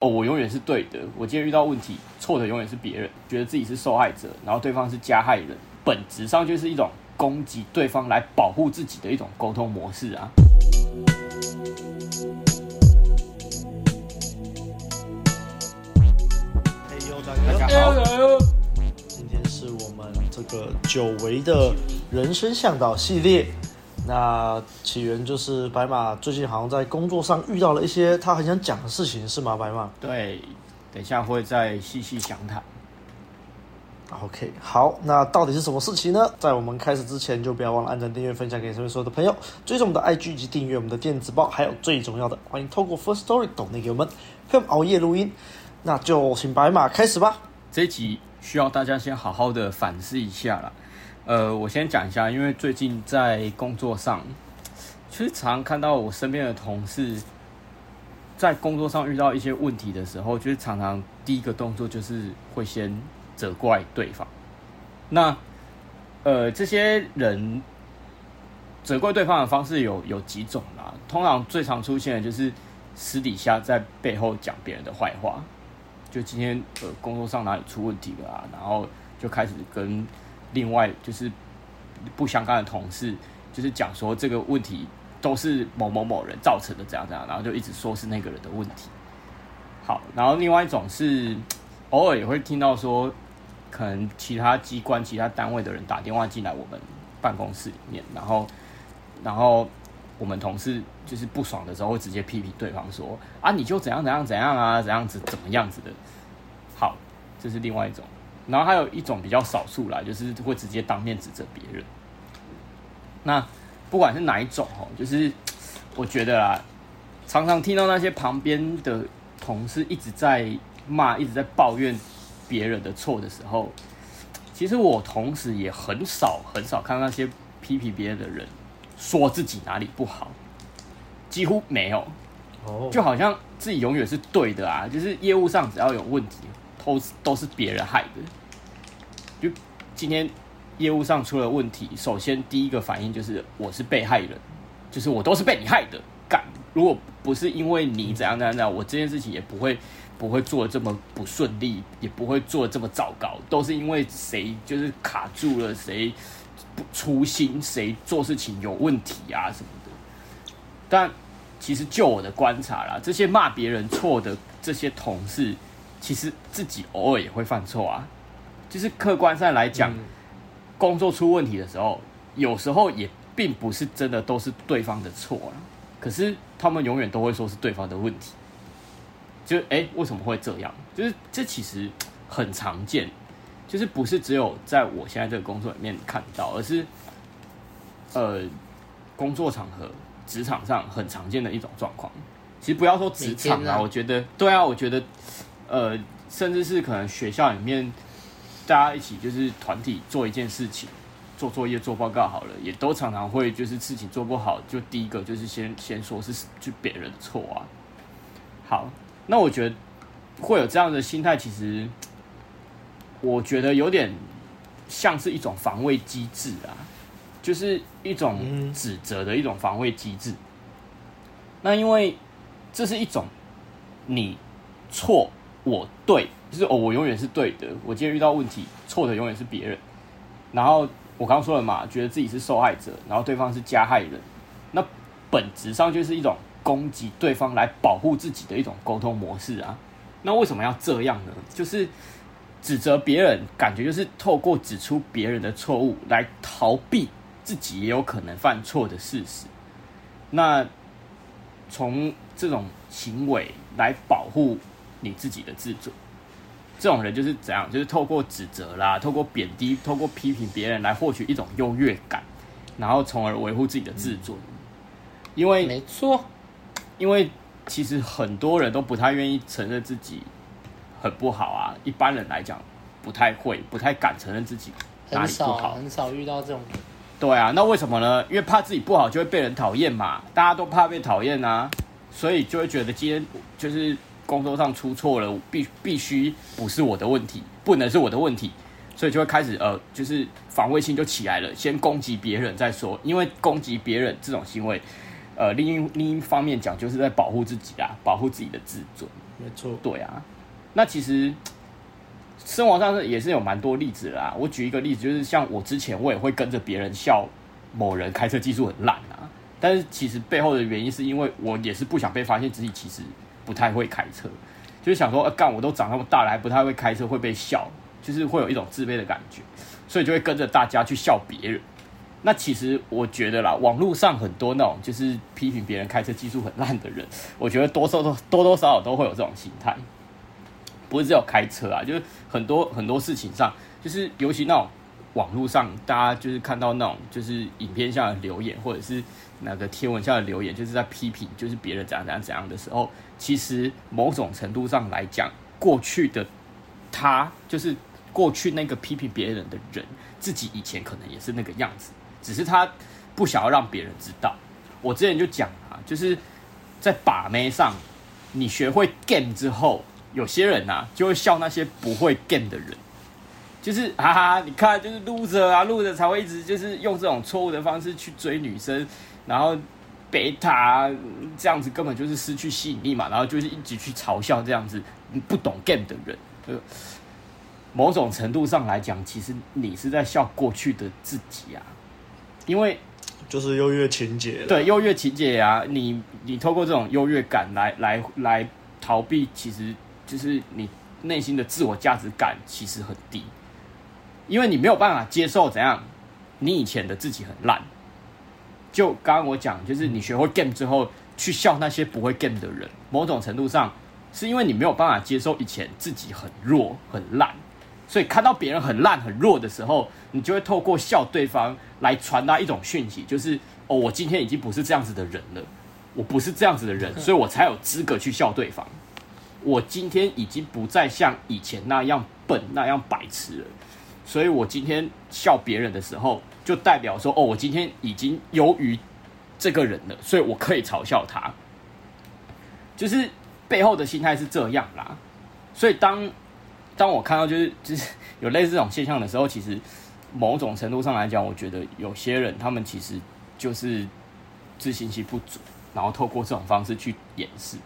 哦，我永远是对的。我今天遇到问题，错的永远是别人，觉得自己是受害者，然后对方是加害人，本质上就是一种攻击对方来保护自己的一种沟通模式啊。大家好，今天是我们这个久违的人生向导系列。那起源就是白马最近好像在工作上遇到了一些他很想讲的事情，是吗？白马？对，等一下会再细细详谈。OK，好，那到底是什么事情呢？在我们开始之前，就不要忘了按赞、订阅、分享给身边所有的朋友，追踪我们的 IG 及订阅我们的电子报，还有最重要的，欢迎透过 First Story 抖内给我们，陪我们熬夜录音。那就请白马开始吧。这一集需要大家先好好的反思一下啦。呃，我先讲一下，因为最近在工作上，其实常常看到我身边的同事在工作上遇到一些问题的时候，就是常常第一个动作就是会先责怪对方。那呃，这些人责怪对方的方式有有几种啦，通常最常出现的就是私底下在背后讲别人的坏话，就今天呃工作上哪里出问题了啊，然后就开始跟。另外就是不相干的同事，就是讲说这个问题都是某某某人造成的，这样这样，然后就一直说是那个人的问题。好，然后另外一种是偶尔也会听到说，可能其他机关、其他单位的人打电话进来我们办公室里面，然后然后我们同事就是不爽的时候会直接批评对方说啊，你就怎样怎样怎样啊，怎样子怎么样子的。好，这是另外一种。然后还有一种比较少数啦，就是会直接当面指责别人。那不管是哪一种哦，就是我觉得啦，常常听到那些旁边的同事一直在骂、一直在抱怨别人的错的时候，其实我同时也很少很少看到那些批评别人的人说自己哪里不好，几乎没有。哦，就好像自己永远是对的啊，就是业务上只要有问题。都都是别人害的，就今天业务上出了问题，首先第一个反应就是我是被害人，就是我都是被你害的。干，如果不是因为你怎样怎样怎样，我这件事情也不会不会做的这么不顺利，也不会做的这么糟糕，都是因为谁就是卡住了，谁不粗心，谁做事情有问题啊什么的。但其实就我的观察啦，这些骂别人错的这些同事。其实自己偶尔也会犯错啊，就是客观上来讲，工作出问题的时候，有时候也并不是真的都是对方的错啊。可是他们永远都会说是对方的问题，就哎，为什么会这样？就是这其实很常见，就是不是只有在我现在这个工作里面看到，而是呃，工作场合、职场上很常见的一种状况。其实不要说职场啊，我觉得对啊，我觉得。呃，甚至是可能学校里面，大家一起就是团体做一件事情，做作业、做报告好了，也都常常会就是事情做不好，就第一个就是先先说是就别人的错啊。好，那我觉得会有这样的心态，其实我觉得有点像是一种防卫机制啊，就是一种指责的一种防卫机制。那因为这是一种你错。我对，就是哦，我永远是对的。我今天遇到问题，错的永远是别人。然后我刚刚说了嘛，觉得自己是受害者，然后对方是加害人。那本质上就是一种攻击对方来保护自己的一种沟通模式啊。那为什么要这样呢？就是指责别人，感觉就是透过指出别人的错误来逃避自己也有可能犯错的事实。那从这种行为来保护。你自己的自尊，这种人就是怎样？就是透过指责啦，透过贬低，透过批评别人来获取一种优越感，然后从而维护自己的自尊。因为没错，因为其实很多人都不太愿意承认自己很不好啊。一般人来讲，不太会，不太敢承认自己哪里不好，很少，很少遇到这种。对啊，那为什么呢？因为怕自己不好就会被人讨厌嘛，大家都怕被讨厌啊，所以就会觉得今天就是。工作上出错了，必必须不是我的问题，不能是我的问题，所以就会开始呃，就是防卫性就起来了，先攻击别人再说。因为攻击别人这种行为，呃，另一另一方面讲，就是在保护自己啊，保护自己的自尊。没错。对啊，那其实生活上也是有蛮多例子啦。我举一个例子，就是像我之前我也会跟着别人笑某人开车技术很烂啊，但是其实背后的原因是因为我也是不想被发现自己其实不太会开车，就是想说，呃，干我都长那么大了还不太会开车会被笑，就是会有一种自卑的感觉，所以就会跟着大家去笑别人。那其实我觉得啦，网络上很多那种就是批评别人开车技术很烂的人，我觉得多少都多多少少都会有这种心态，不是只有开车啊，就是很多很多事情上，就是尤其那种网络上大家就是看到那种就是影片下的留言，或者是那个贴文下的留言，就是在批评就是别人怎样怎样怎样的时候，其实某种程度上来讲，过去的他就是过去那个批评别人的人，自己以前可能也是那个样子。只是他不想要让别人知道。我之前就讲啊，就是在把妹上，你学会 game 之后，有些人呐、啊、就会笑那些不会 game 的人，就是哈哈，你看就是 loser 啊，loser 才会一直就是用这种错误的方式去追女生，然后贝塔这样子根本就是失去吸引力嘛，然后就是一直去嘲笑这样子不懂 game 的人。就某种程度上来讲，其实你是在笑过去的自己啊。因为就是优越情节，对优越情节啊，你你透过这种优越感来来来逃避，其实就是你内心的自我价值感其实很低，因为你没有办法接受怎样，你以前的自己很烂。就刚刚我讲，就是你学会 game 之后，去笑那些不会 game 的人，某种程度上是因为你没有办法接受以前自己很弱很烂。所以看到别人很烂很弱的时候，你就会透过笑对方来传达一种讯息，就是哦，我今天已经不是这样子的人了，我不是这样子的人，所以我才有资格去笑对方。我今天已经不再像以前那样笨那样白痴了，所以我今天笑别人的时候，就代表说哦，我今天已经优于这个人了，所以我可以嘲笑他。就是背后的心态是这样啦，所以当。当我看到就是就是有类似这种现象的时候，其实某种程度上来讲，我觉得有些人他们其实就是自信心不足，然后透过这种方式去掩饰。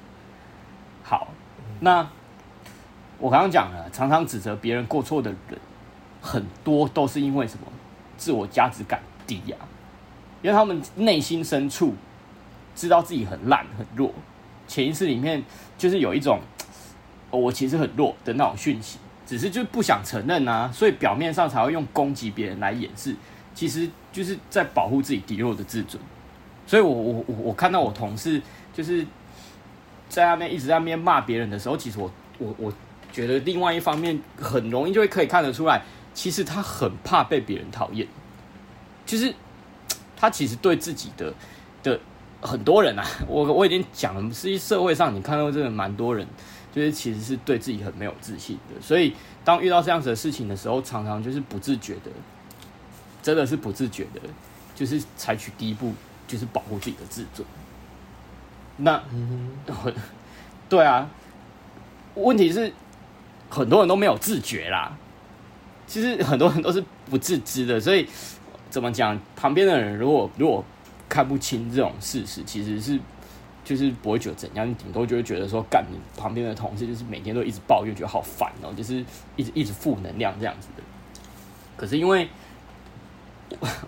好，那我刚刚讲了，常常指责别人过错的人，很多都是因为什么？自我价值感低呀，因为他们内心深处知道自己很烂很弱，潜意识里面就是有一种。我其实很弱的那种讯息，只是就不想承认啊，所以表面上才会用攻击别人来掩饰，其实就是在保护自己低落的自尊。所以我我我我看到我同事就是在那边一直在那边骂别人的时候，其实我我我觉得另外一方面很容易就会可以看得出来，其实他很怕被别人讨厌，就是 他其实对自己的的很多人啊，我我已经讲了，实际社会上你看到真的蛮多人。就是其实是对自己很没有自信的，所以当遇到这样子的事情的时候，常常就是不自觉的，真的是不自觉的，就是采取第一步，就是保护自己的自尊。那，对啊，问题是很多人都没有自觉啦，其实很多人都是不自知的，所以怎么讲？旁边的人如果如果看不清这种事实，其实是。就是不会觉得怎样，你顶多就会觉得说，干你旁边的同事就是每天都一直抱怨，觉得好烦哦，就是一直一直负能量这样子的。可是因为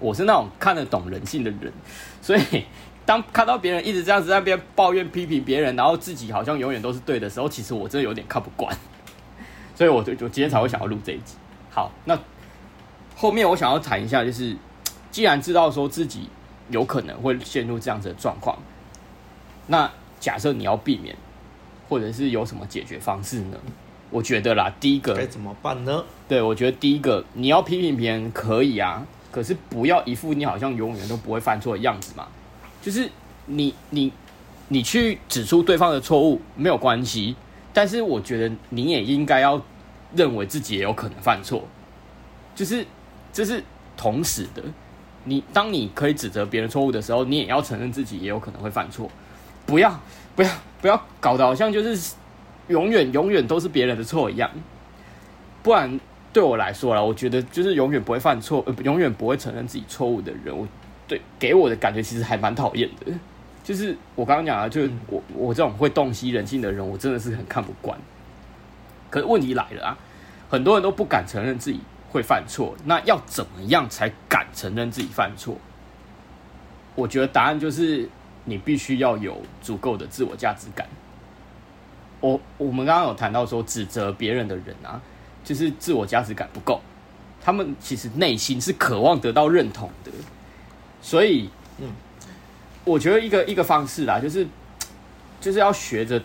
我，是那种看得懂人性的人，所以当看到别人一直这样子在那边抱怨批评别人，然后自己好像永远都是对的时候，其实我真的有点看不惯。所以我就我今天才会想要录这一集。好，那后面我想要谈一下，就是既然知道说自己有可能会陷入这样子的状况。那假设你要避免，或者是有什么解决方式呢？我觉得啦，第一个该怎么办呢？对，我觉得第一个你要批评别人可以啊，可是不要一副你好像永远都不会犯错的样子嘛。就是你你你去指出对方的错误没有关系，但是我觉得你也应该要认为自己也有可能犯错，就是这是同时的。你当你可以指责别人错误的时候，你也要承认自己也有可能会犯错。不要，不要，不要搞得好像就是永远、永远都是别人的错一样。不然，对我来说啦，我觉得就是永远不会犯错，呃，永远不会承认自己错误的人，我对给我的感觉其实还蛮讨厌的。就是我刚刚讲了，就是我我这种会洞悉人性的人，我真的是很看不惯。可是问题来了啊，很多人都不敢承认自己会犯错，那要怎么样才敢承认自己犯错？我觉得答案就是你必须要有足够的自我价值感。我我们刚刚有谈到说，指责别人的人啊，就是自我价值感不够，他们其实内心是渴望得到认同的，所以，嗯。我觉得一个一个方式啦，就是就是要学着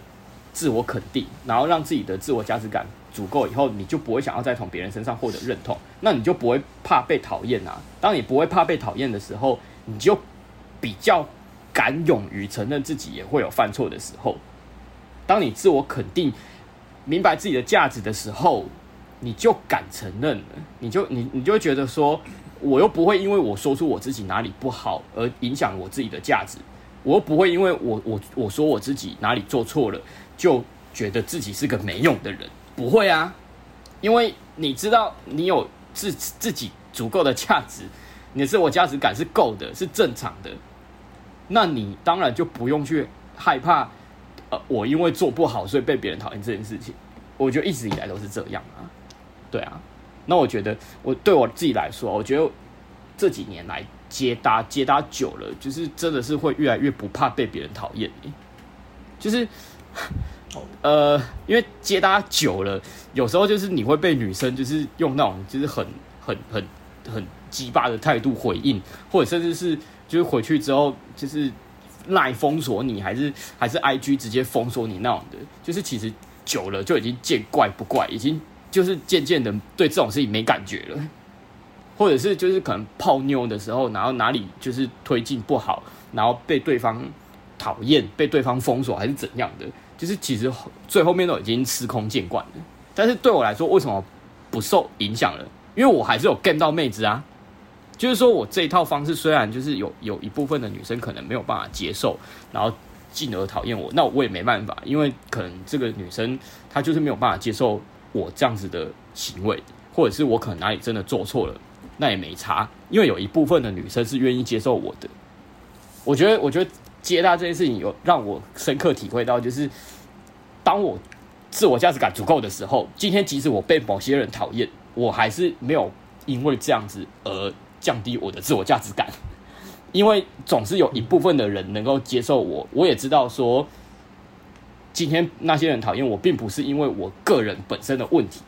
自我肯定，然后让自己的自我价值感足够以后，你就不会想要再从别人身上获得认同，那你就不会怕被讨厌啊。当你不会怕被讨厌的时候，你就比较敢勇于承认自己也会有犯错的时候。当你自我肯定、明白自己的价值的时候，你就敢承认了，你就你你就觉得说。我又不会因为我说出我自己哪里不好而影响我自己的价值，我又不会因为我我我说我自己哪里做错了，就觉得自己是个没用的人，不会啊，因为你知道你有自自己足够的价值，你的自我价值感是够的，是正常的，那你当然就不用去害怕，呃，我因为做不好所以被别人讨厌这件事情，我觉得一直以来都是这样啊，对啊。那我觉得，我对我自己来说，我觉得这几年来接搭接搭久了，就是真的是会越来越不怕被别人讨厌。就是，呃，因为接搭久了，有时候就是你会被女生就是用那种就是很很很很鸡巴的态度回应，或者甚至是就是回去之后就是赖封锁你，还是还是 IG 直接封锁你那种的，就是其实久了就已经见怪不怪，已经。就是渐渐的对这种事情没感觉了，或者是就是可能泡妞的时候，然后哪里就是推进不好，然后被对方讨厌，被对方封锁还是怎样的，就是其实最后面都已经司空见惯了。但是对我来说，为什么不受影响了？因为我还是有 get 到妹子啊。就是说我这一套方式虽然就是有有一部分的女生可能没有办法接受，然后进而讨厌我，那我也没办法，因为可能这个女生她就是没有办法接受。我这样子的行为，或者是我可能哪里真的做错了，那也没差，因为有一部分的女生是愿意接受我的。我觉得，我觉得接纳这件事情有让我深刻体会到，就是当我自我价值感足够的时候，今天即使我被某些人讨厌，我还是没有因为这样子而降低我的自我价值感，因为总是有一部分的人能够接受我，我也知道说。今天那些人讨厌我，并不是因为我个人本身的问题，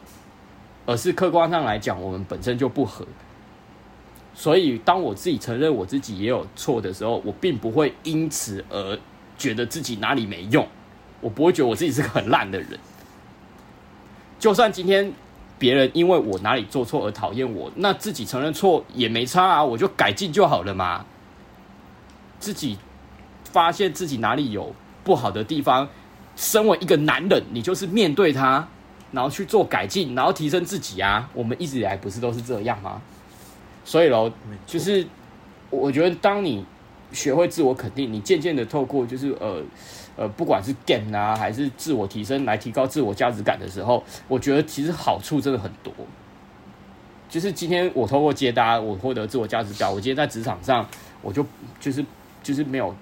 而是客观上来讲，我们本身就不合。所以，当我自己承认我自己也有错的时候，我并不会因此而觉得自己哪里没用，我不会觉得我自己是个很烂的人。就算今天别人因为我哪里做错而讨厌我，那自己承认错也没差啊，我就改进就好了嘛。自己发现自己哪里有不好的地方。身为一个男人，你就是面对他，然后去做改进，然后提升自己啊。我们一直以来不是都是这样吗？所以喽，就是我觉得，当你学会自我肯定，你渐渐的透过就是呃呃，不管是 game 啊，还是自我提升来提高自我价值感的时候，我觉得其实好处真的很多。就是今天我透过接单，我获得自我价值感。我今天在职场上，我就就是就是没有。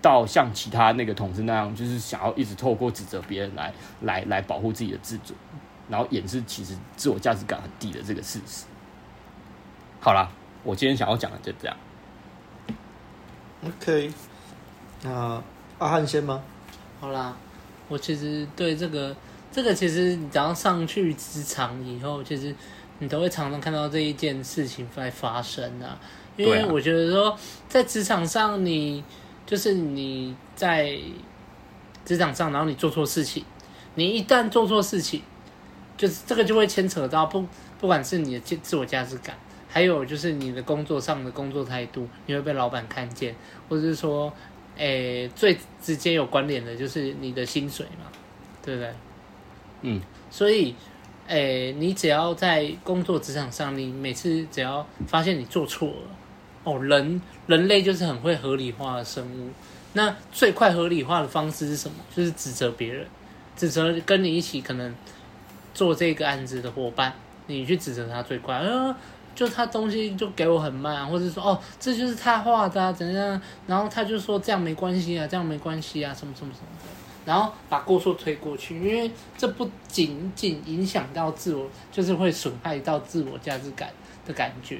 到像其他那个同事那样，就是想要一直透过指责别人来来来保护自己的自尊，然后掩饰其实自我价值感很低的这个事实。好啦，我今天想要讲的就这样。OK，那阿汉先吗？好啦，我其实对这个这个其实你只要上去职场以后，其实你都会常常看到这一件事情在发生啊。因为我觉得说在职场上你。就是你在职场上，然后你做错事情，你一旦做错事情，就是这个就会牵扯到不不管是你的自我价值感，还有就是你的工作上的工作态度，你会被老板看见，或者是说，诶、欸，最直接有关联的就是你的薪水嘛，对不对？嗯，所以，诶、欸，你只要在工作职场上，你每次只要发现你做错了。哦，人人类就是很会合理化的生物。那最快合理化的方式是什么？就是指责别人，指责跟你一起可能做这个案子的伙伴，你去指责他最快。呃，就他东西就给我很慢，或者说哦，这就是他画的啊，怎样？然后他就说这样没关系啊，这样没关系啊，什么什么什么的，然后把过错推过去，因为这不仅仅影响到自我，就是会损害到自我价值感的感觉。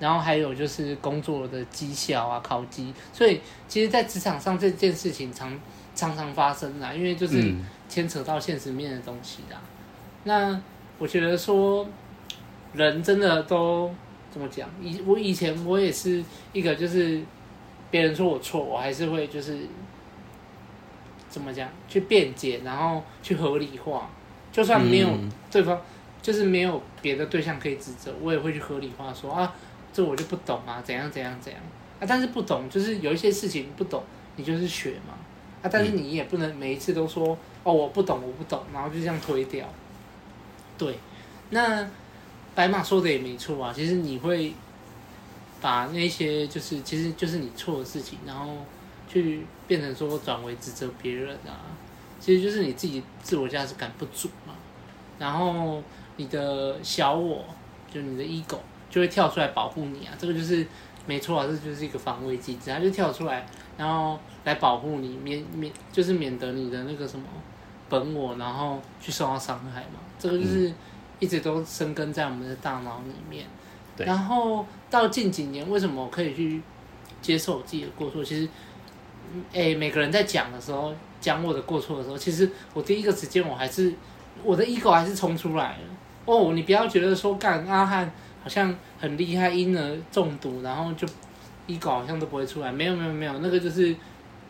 然后还有就是工作的绩效啊，考绩，所以其实，在职场上这件事情常常常发生啦，因为就是牵扯到现实面的东西的。那我觉得说，人真的都怎么讲？以我以前我也是一个，就是别人说我错，我还是会就是怎么讲去辩解，然后去合理化，就算没有对方，就是没有别的对象可以指责，我也会去合理化说啊。这我就不懂啊，怎样怎样怎样啊？但是不懂，就是有一些事情不懂，你就是学嘛啊！但是你也不能每一次都说哦，我不懂，我不懂，然后就这样推掉。对，那白马说的也没错啊。其实你会把那些就是其实就是你错的事情，然后去变成说转为指责别人啊，其实就是你自己自我价值感不足嘛。然后你的小我，就你的 ego。就会跳出来保护你啊，这个就是没错啊，这就是一个防卫机制，它就跳出来，然后来保护你，免免就是免得你的那个什么本我，然后去受到伤害嘛。这个就是一直都生根在我们的大脑里面。对。然后到近几年，为什么我可以去接受我自己的过错？其实，哎，每个人在讲的时候，讲我的过错的时候，其实我第一个时间我还是我的 ego 还是冲出来了。哦，你不要觉得说干阿汉。好像很厉害，因而中毒，然后就 ego 好像都不会出来。没有没有没有，那个就是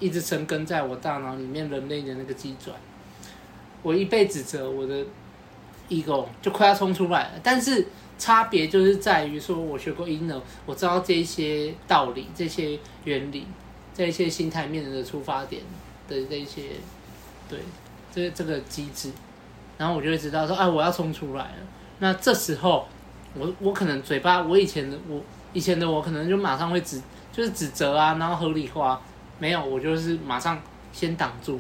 一直生根在我大脑里面人类的那个机转。我一辈子责，我的 ego 就快要冲出来了。但是差别就是在于说，我学过 inner，我知道这些道理、这些原理、这些心态面的出发点的这些，对，这这个机制，然后我就会知道说，哎，我要冲出来了。那这时候。我我可能嘴巴，我以前的我以前的我可能就马上会指就是指责啊，然后合理化，没有，我就是马上先挡住，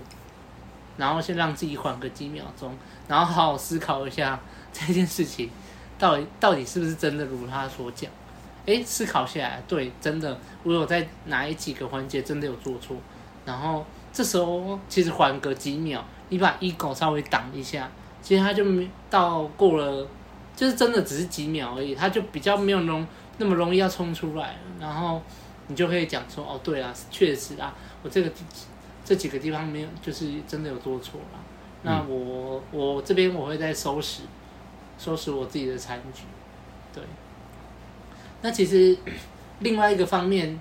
然后先让自己缓个几秒钟，然后好好思考一下这件事情到底到底是不是真的如他所讲，诶，思考下来，对，真的我有在哪几个环节真的有做错，然后这时候其实缓个几秒，你把 ego 稍微挡一下，其实他就没到过了。就是真的只是几秒而已，他就比较没有容那么容易要冲出来，然后你就可以讲说哦，对啊，确实啊，我这个这几个地方没有，就是真的有做错了。那我我这边我会再收拾收拾我自己的残局，对。那其实 另外一个方面，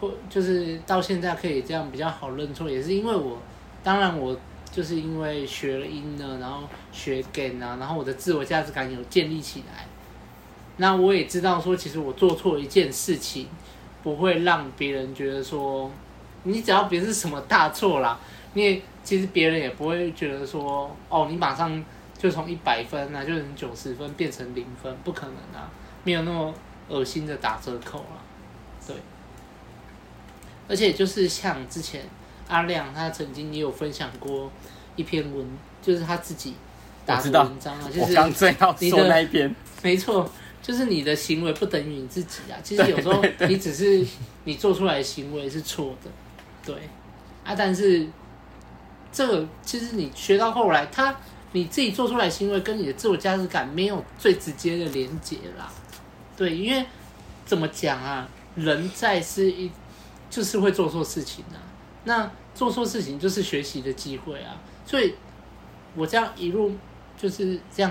或就是到现在可以这样比较好认错，也是因为我，当然我。就是因为学了音呢，然后学 gain 啊，然后我的自我价值感有建立起来。那我也知道说，其实我做错一件事情，不会让别人觉得说，你只要别是什么大错啦，你也其实别人也不会觉得说，哦，你马上就从一百分啊，就从九十分变成零分，不可能啊，没有那么恶心的打折扣啊，对。而且就是像之前。阿亮他曾经也有分享过一篇文，就是他自己打的文章啊，就是你的那一篇，没错，就是你的行为不等于你自己啊。其实有时候你只是你做出来的行为是错的，对啊。但是这个其实你学到后来，他你自己做出来行为跟你的自我价值感没有最直接的连接啦。对，因为怎么讲啊，人在是一就是会做错事情啊。那做错事情就是学习的机会啊，所以我这样一路就是这样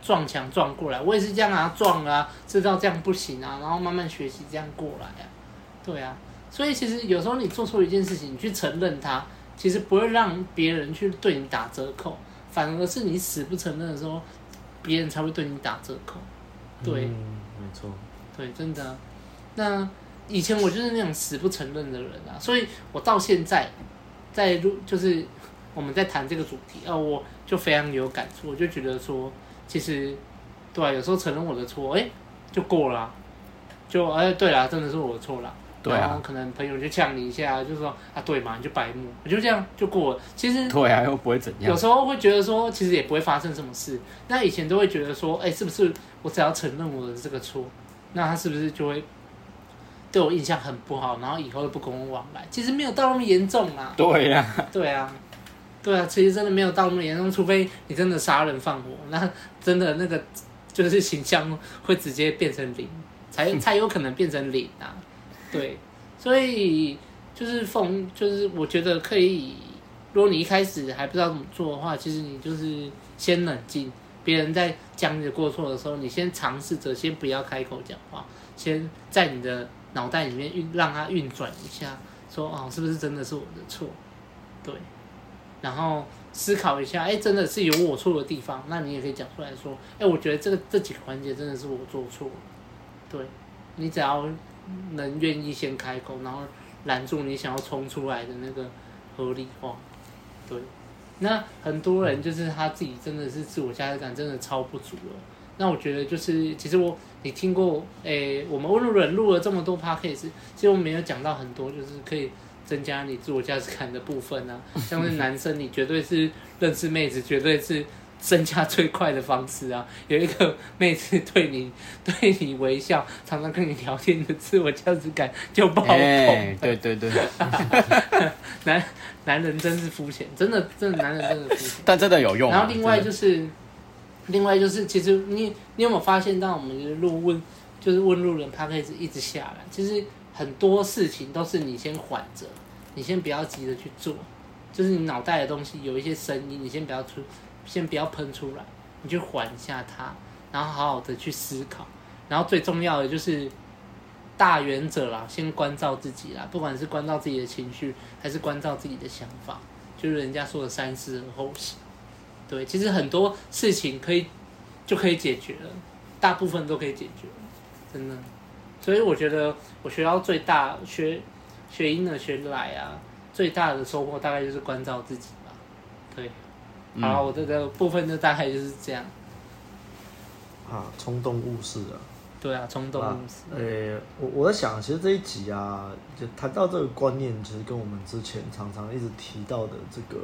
撞墙撞过来，我也是这样啊撞啊，知道这样不行啊，然后慢慢学习这样过来啊，对啊，所以其实有时候你做错一件事情，你去承认它，其实不会让别人去对你打折扣，反而是你死不承认的时候，别人才会对你打折扣，对，嗯，没错，对，真的，那。以前我就是那种死不承认的人啊，所以我到现在在录，就是我们在谈这个主题啊，我就非常有感触，我就觉得说，其实对啊，有时候承认我的错，哎，就过了，就哎，对啦，真的是我的错啦。对啊，然后可能朋友就呛你一下，就说啊，对嘛，你就白目，我就这样就过了。其实对啊，又不会怎样。有时候会觉得说，其实也不会发生什么事。那以前都会觉得说，哎，是不是我只要承认我的这个错，那他是不是就会对我印象很不好，然后以后又不跟我往来？其实没有到那么严重啊。对呀、啊，对啊，对啊，其实真的没有到那么严重，除非你真的杀人放火，那真的那个就是形象会直接变成零，才 才有可能变成零啊。对，所以就是奉，就是我觉得可以，如果你一开始还不知道怎么做的话，其实你就是先冷静。别人在讲你的过错的时候，你先尝试着先不要开口讲话，先在你的脑袋里面运，让它运转一下，说哦，是不是真的是我的错？对，然后思考一下，哎，真的是有我错的地方，那你也可以讲出来说，哎，我觉得这个这几个环节真的是我做错了。对，你只要能愿意先开口，然后拦住你想要冲出来的那个合理化，对。那很多人就是他自己真的是自我价值感真的超不足了。那我觉得就是，其实我你听过，诶、欸，我们温路人录了这么多 podcast，其实我们没有讲到很多，就是可以增加你自我价值感的部分啊。像是男生，你绝对是认识妹子，绝对是。增加最快的方式啊，有一个妹子对你 对你微笑，常常跟你聊天，你的自我价值感就爆棚。欸。对对对，男男人真是肤浅，真的真的男人真的肤浅。但真的有用，啊。然后另外就是，另外就是，其实你你有没有发现，当我们的路问就是问路人，他可以一直下来，其实很多事情都是你先缓着，你先不要急着去做，就是你脑袋的东西有一些声音，你先不要出。先不要喷出来，你就缓一下它，然后好好的去思考，然后最重要的就是大原则啦，先关照自己啦，不管是关照自己的情绪，还是关照自己的想法，就是人家说的三思而后行。对，其实很多事情可以就可以解决了，大部分都可以解决，真的。所以我觉得我学到最大学学英的学来啊，最大的收获大概就是关照自己吧，对。好，我这个部分就大概就是这样。啊，冲动误事啊。对啊，冲动误事。呃、欸，我我在想，其实这一集啊，就谈到这个观念，其实跟我们之前常常一直提到的这个，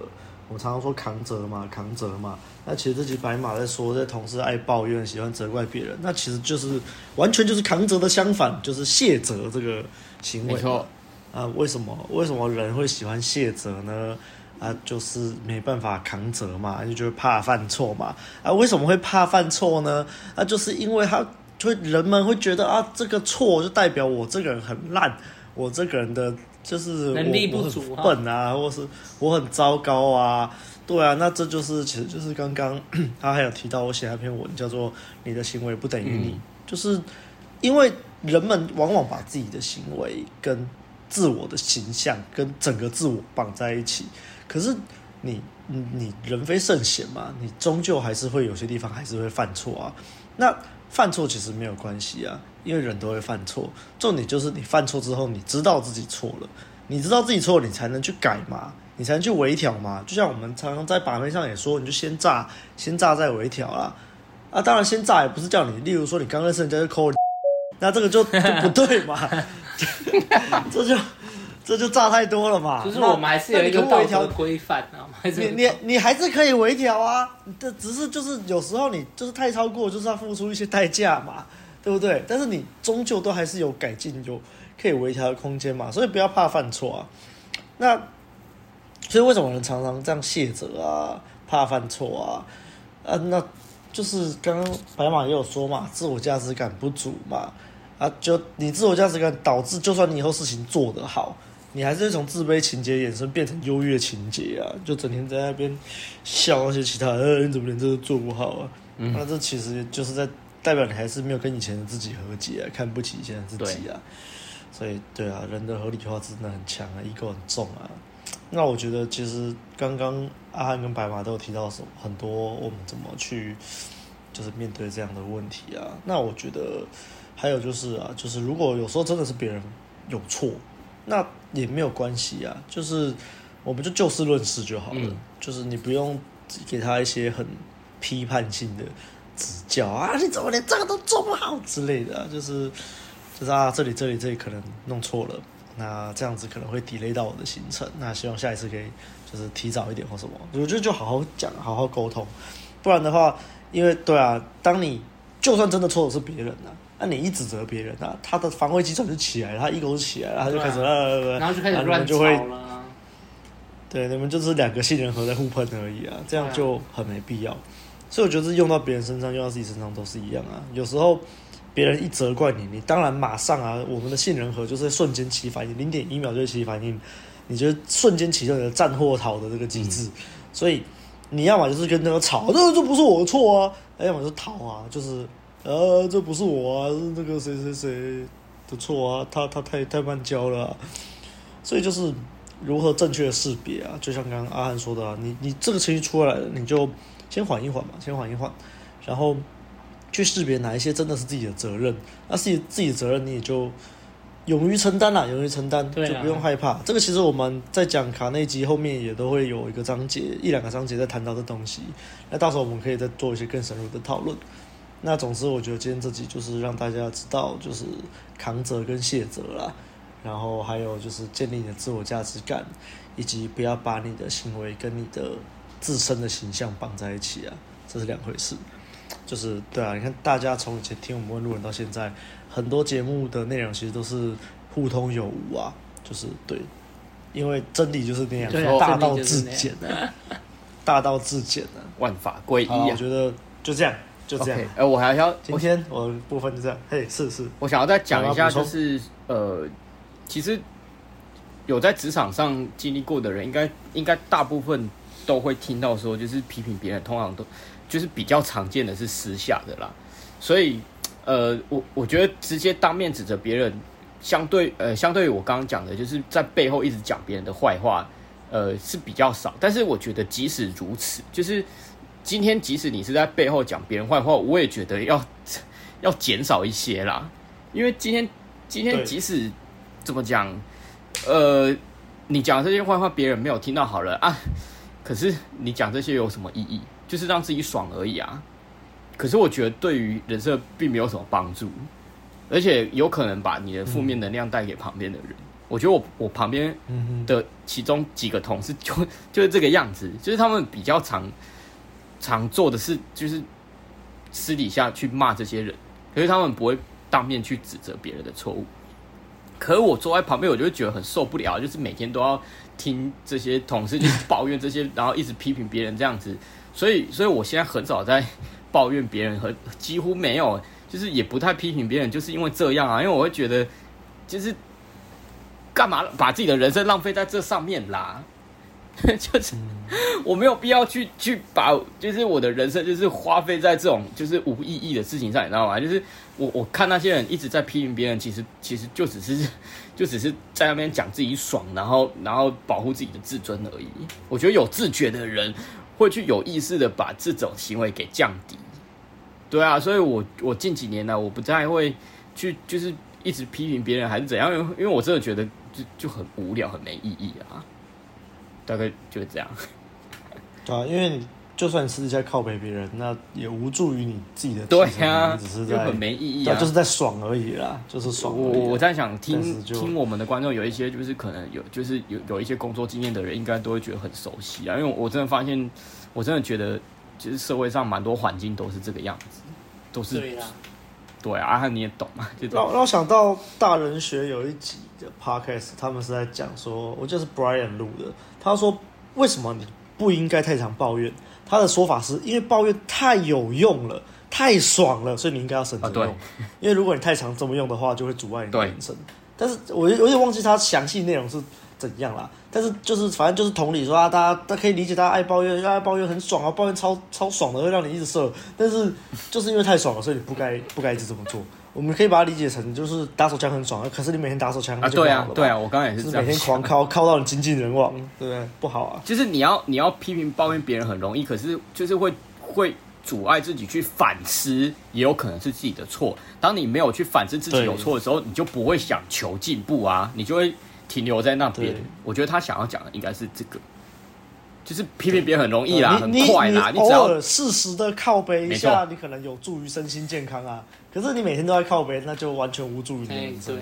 我们常常说扛责嘛，扛责嘛。那其实这集白马在说，这同事爱抱怨，喜欢责怪别人，那其实就是完全就是扛责的相反，就是卸责这个行为。没错。啊，为什么？为什么人会喜欢卸责呢？啊，就是没办法扛责嘛，就觉得怕犯错嘛。啊，为什么会怕犯错呢？啊，就是因为他会人们会觉得啊，这个错就代表我这个人很烂，我这个人的就是能力不足，笨啊，或是我很糟糕啊。对啊，那这就是其实就是刚刚 他还有提到我写那篇文叫做“你的行为不等于你”，嗯，就是因为人们往往把自己的行为跟自我的形象跟整个自我绑在一起。可是你你你人非圣贤嘛，你终究还是会有些地方还是会犯错啊。那犯错其实没有关系啊，因为人都会犯错。重点就是你犯错之后，你知道自己错了，你知道自己错了，你才能去改嘛，你才能去微调嘛。就像我们常常在把妹上也说，你就先炸，先炸再微调啦。啊，当然先炸也不是叫你，例如说你刚认识人家就抠，那这个就，就不对嘛，这就。这就炸太多了嘛！就是我们还是有一个道德规范啊，你你你还是可以微调啊，这只是就是有时候你就是太超过，就是要付出一些代价嘛，对不对？但是你终究都还是有改进、有可以微调的空间嘛，所以不要怕犯错啊。那所以为什么人常常这样卸责啊？怕犯错啊？啊，那就是刚刚白马也有说嘛，自我价值感不足嘛，啊，就你自我价值感导致，就算你以后事情做得好。你还是会从自卑情节衍生变成优越情节啊，就整天在那边笑那些其他人，呃，你怎么连这都做不好啊？嗯、那这其实就是在代表你还是没有跟以前的自己和解啊，看不起现在自己啊。所以，对啊，人的合理化真的很强啊，ego 很重啊。那我觉得其实刚刚阿汉跟白马都有提到什么很多，我们怎么去就是面对这样的问题啊？那我觉得还有就是啊，就是如果有时候真的是别人有错。那也没有关系啊，就是我们就就事论事就好了，嗯，就是你不用给他一些很批判性的指教啊，你怎么连这个都做不好之类的啊，就是就是啊，这里这里这里可能弄错了，那这样子可能会 delay 到我的行程，那希望下一次可以就是提早一点或什么，我觉得就好好讲，好好沟通，不然的话，因为对啊，当你就算真的错的是别人那你一指责别人啊，他的防卫机转就起来了，他一狗起来了，他就开始，然后就开始乱吵了。对，你们就是两个杏仁核在互喷而已啊，这样就很没必要。所以我觉得用到别人身上，用到自己身上都是一样啊。有时候别人一责怪你，你当然马上啊，我们的杏仁核就是瞬间起反应，零点一秒就会起反应，你就瞬间启动你的战或逃的这个机制。嗯、所以你要么就是跟那个吵，这这不是我的错啊，要么就逃啊，就是呃，这不是我啊，是那个谁谁谁的错啊，他他太太慢教了、啊。所以就是如何正确的识别啊，就像刚刚阿汉说的啊，你你这个情绪出来了，你就。先缓一缓嘛，先缓一缓，然后去识别哪一些真的是自己的责任，那自己自己的责任你也就勇于承担啦，勇于承担，就不用害怕。这个其实我们在讲卡内基后面也都会有一个章节，一两个章节在谈到这东西。那到时候我们可以再做一些更深入的讨论。那总之，我觉得今天这集就是让大家知道，就是扛责跟卸责啦，然后还有就是建立你的自我价值感，以及不要把你的行为跟你的。自身的形象绑在一起啊，这是两回事。就是对啊，你看大家从以前听我们问路人到现在，很多节目的内容其实都是互通有无啊。就是对，因为真理就是那样，大道至简啊，大道至简啊，万法归一啊。我觉得就这样，就这样。哎、okay，我还要今天我部分就这样。嘿，是是，我想要再讲一下，就是呃，其实有在职场上经历过的人，应该应该大部分。都会听到说，就是批评别人，通常都就是比较常见的是私下的啦。所以，呃，我我觉得直接当面指责别人，相对呃，相对于我刚刚讲的，就是在背后一直讲别人的坏话，呃，是比较少。但是我觉得即使如此，就是今天即使你是在背后讲别人坏话，我也觉得要 要减少一些啦。因为今天今天即使怎么讲，呃，你讲这些坏话，别人没有听到好了啊。可是你讲这些有什么意义？就是让自己爽而已啊。可是我觉得对于人设并没有什么帮助，而且有可能把你的负面能量带给旁边的人。嗯、我觉得我我旁边的其中几个同事就就是这个样子，就是他们比较常常做的事，就是私底下去骂这些人，可是他们不会当面去指责别人的错误。可我坐在旁边，我就觉得很受不了，就是每天都要。听这些同事去抱怨这些，然后一直批评别人这样子，所以，所以我现在很少在抱怨别人，和几乎没有，就是也不太批评别人，就是因为这样啊，因为我会觉得，就是干嘛把自己的人生浪费在这上面啦？就是我没有必要去去把，就是我的人生就是花费在这种就是无意义的事情上，你知道吗？就是我我看那些人一直在批评别人，其实其实就只是 就只是在那边讲自己爽，然后然后保护自己的自尊而已。我觉得有自觉的人会去有意识的把这种行为给降低。对啊，所以我我近几年呢，我不太会去就是一直批评别人还是怎样，因为因为我真的觉得就就很无聊，很没意义啊。大概就是这样，对啊，因为你就算你私底下靠北别人，那也无助于你自己的。对呀、啊，只是在很没意义啊，就是在爽而已啦，就是爽。我我在想听听我们的观众有一些就是可能有就是有有一些工作经验的人，应该都会觉得很熟悉啊，因为我真的发现，我真的觉得其实社会上蛮多环境都是这个样子，都是对啊，对啊，你也懂嘛？就让让我想到大人学有一集的 podcast，他们是在讲说，我就是 Brian 录的。他说：“为什么你不应该太常抱怨？”他的说法是因为抱怨太有用了，太爽了，所以你应该要省着用。因为如果你太常这么用的话，就会阻碍你的人生。但是我有点忘记他详细内容是怎样啦。但是就是反正就是同理说啊，大家都可以理解，大家爱抱怨，大家抱怨很爽啊，抱怨超超爽的，会让你一直射。但是就是因为太爽了，所以你不该不该一直这么做。我们可以把它理解成，就是打手枪很爽，可是你每天打手枪，啊，对啊，对啊，我刚刚也是这样，每天狂靠，靠到你精尽人亡，对不对？不好啊。就是你要你要批评抱怨别人很容易，可是就是会会阻碍自己去反思，也有可能是自己的错。当你没有去反思自己有错的时候，你就不会想求进步啊，你就会停留在那边。我觉得他想要讲的应该是这个。就是批评别人很容易啦，很快啦。你，你，你，你偶尔适时的靠背一下，你可能有助于身心健康啊。可是你每天都在靠背，那就完全无助于你的人生。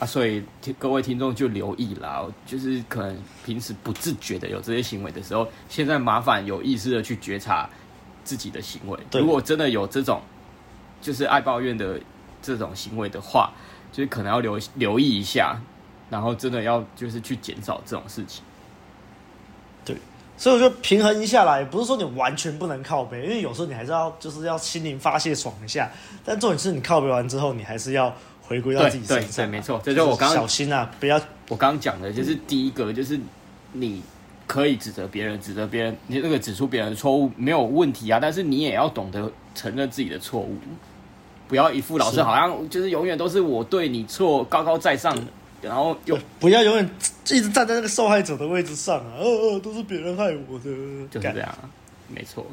啊，所以各位听众就留意啦，就是可能平时不自觉的有这些行为的时候，现在麻烦有意识的去觉察自己的行为。如果真的有这种就是爱抱怨的这种行为的话，就是可能要留留意一下，然后真的要就是去减少这种事情。对，所以我就平衡一下来，不是说你完全不能靠背，因为有时候你还是要就是要心灵发泄爽一下，但重点是你靠背完之后，你还是要回归到自己身上。对，对，对，没错，这就我刚刚小心啊，不要我刚刚讲的就是第一个，就是你。可以指责别人，指责别人，你那个指出别人的错误没有问题啊，但是你也要懂得承认自己的错误，不要一副老师好像就是永远都是我对你错，高高在上，然后又不要永远一直站在那个受害者的位置上啊，呃呃，都是别人害我的，就是这样，没错，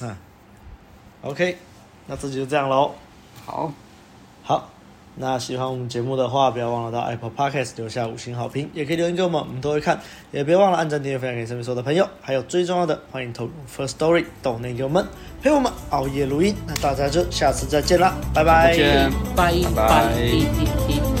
嗯，OK，那这就这样喽，好，好。那喜欢我们节目的话，不要忘了到 Apple Podcast 留下五星好评，也可以留言给我们，我们都会看。也别忘了按赞、订阅、分享给身边所有的朋友。还有最重要的，欢迎投入 First Story 抖内给我们，陪我们熬夜录音。那大家就下次再见啦，拜拜，拜拜。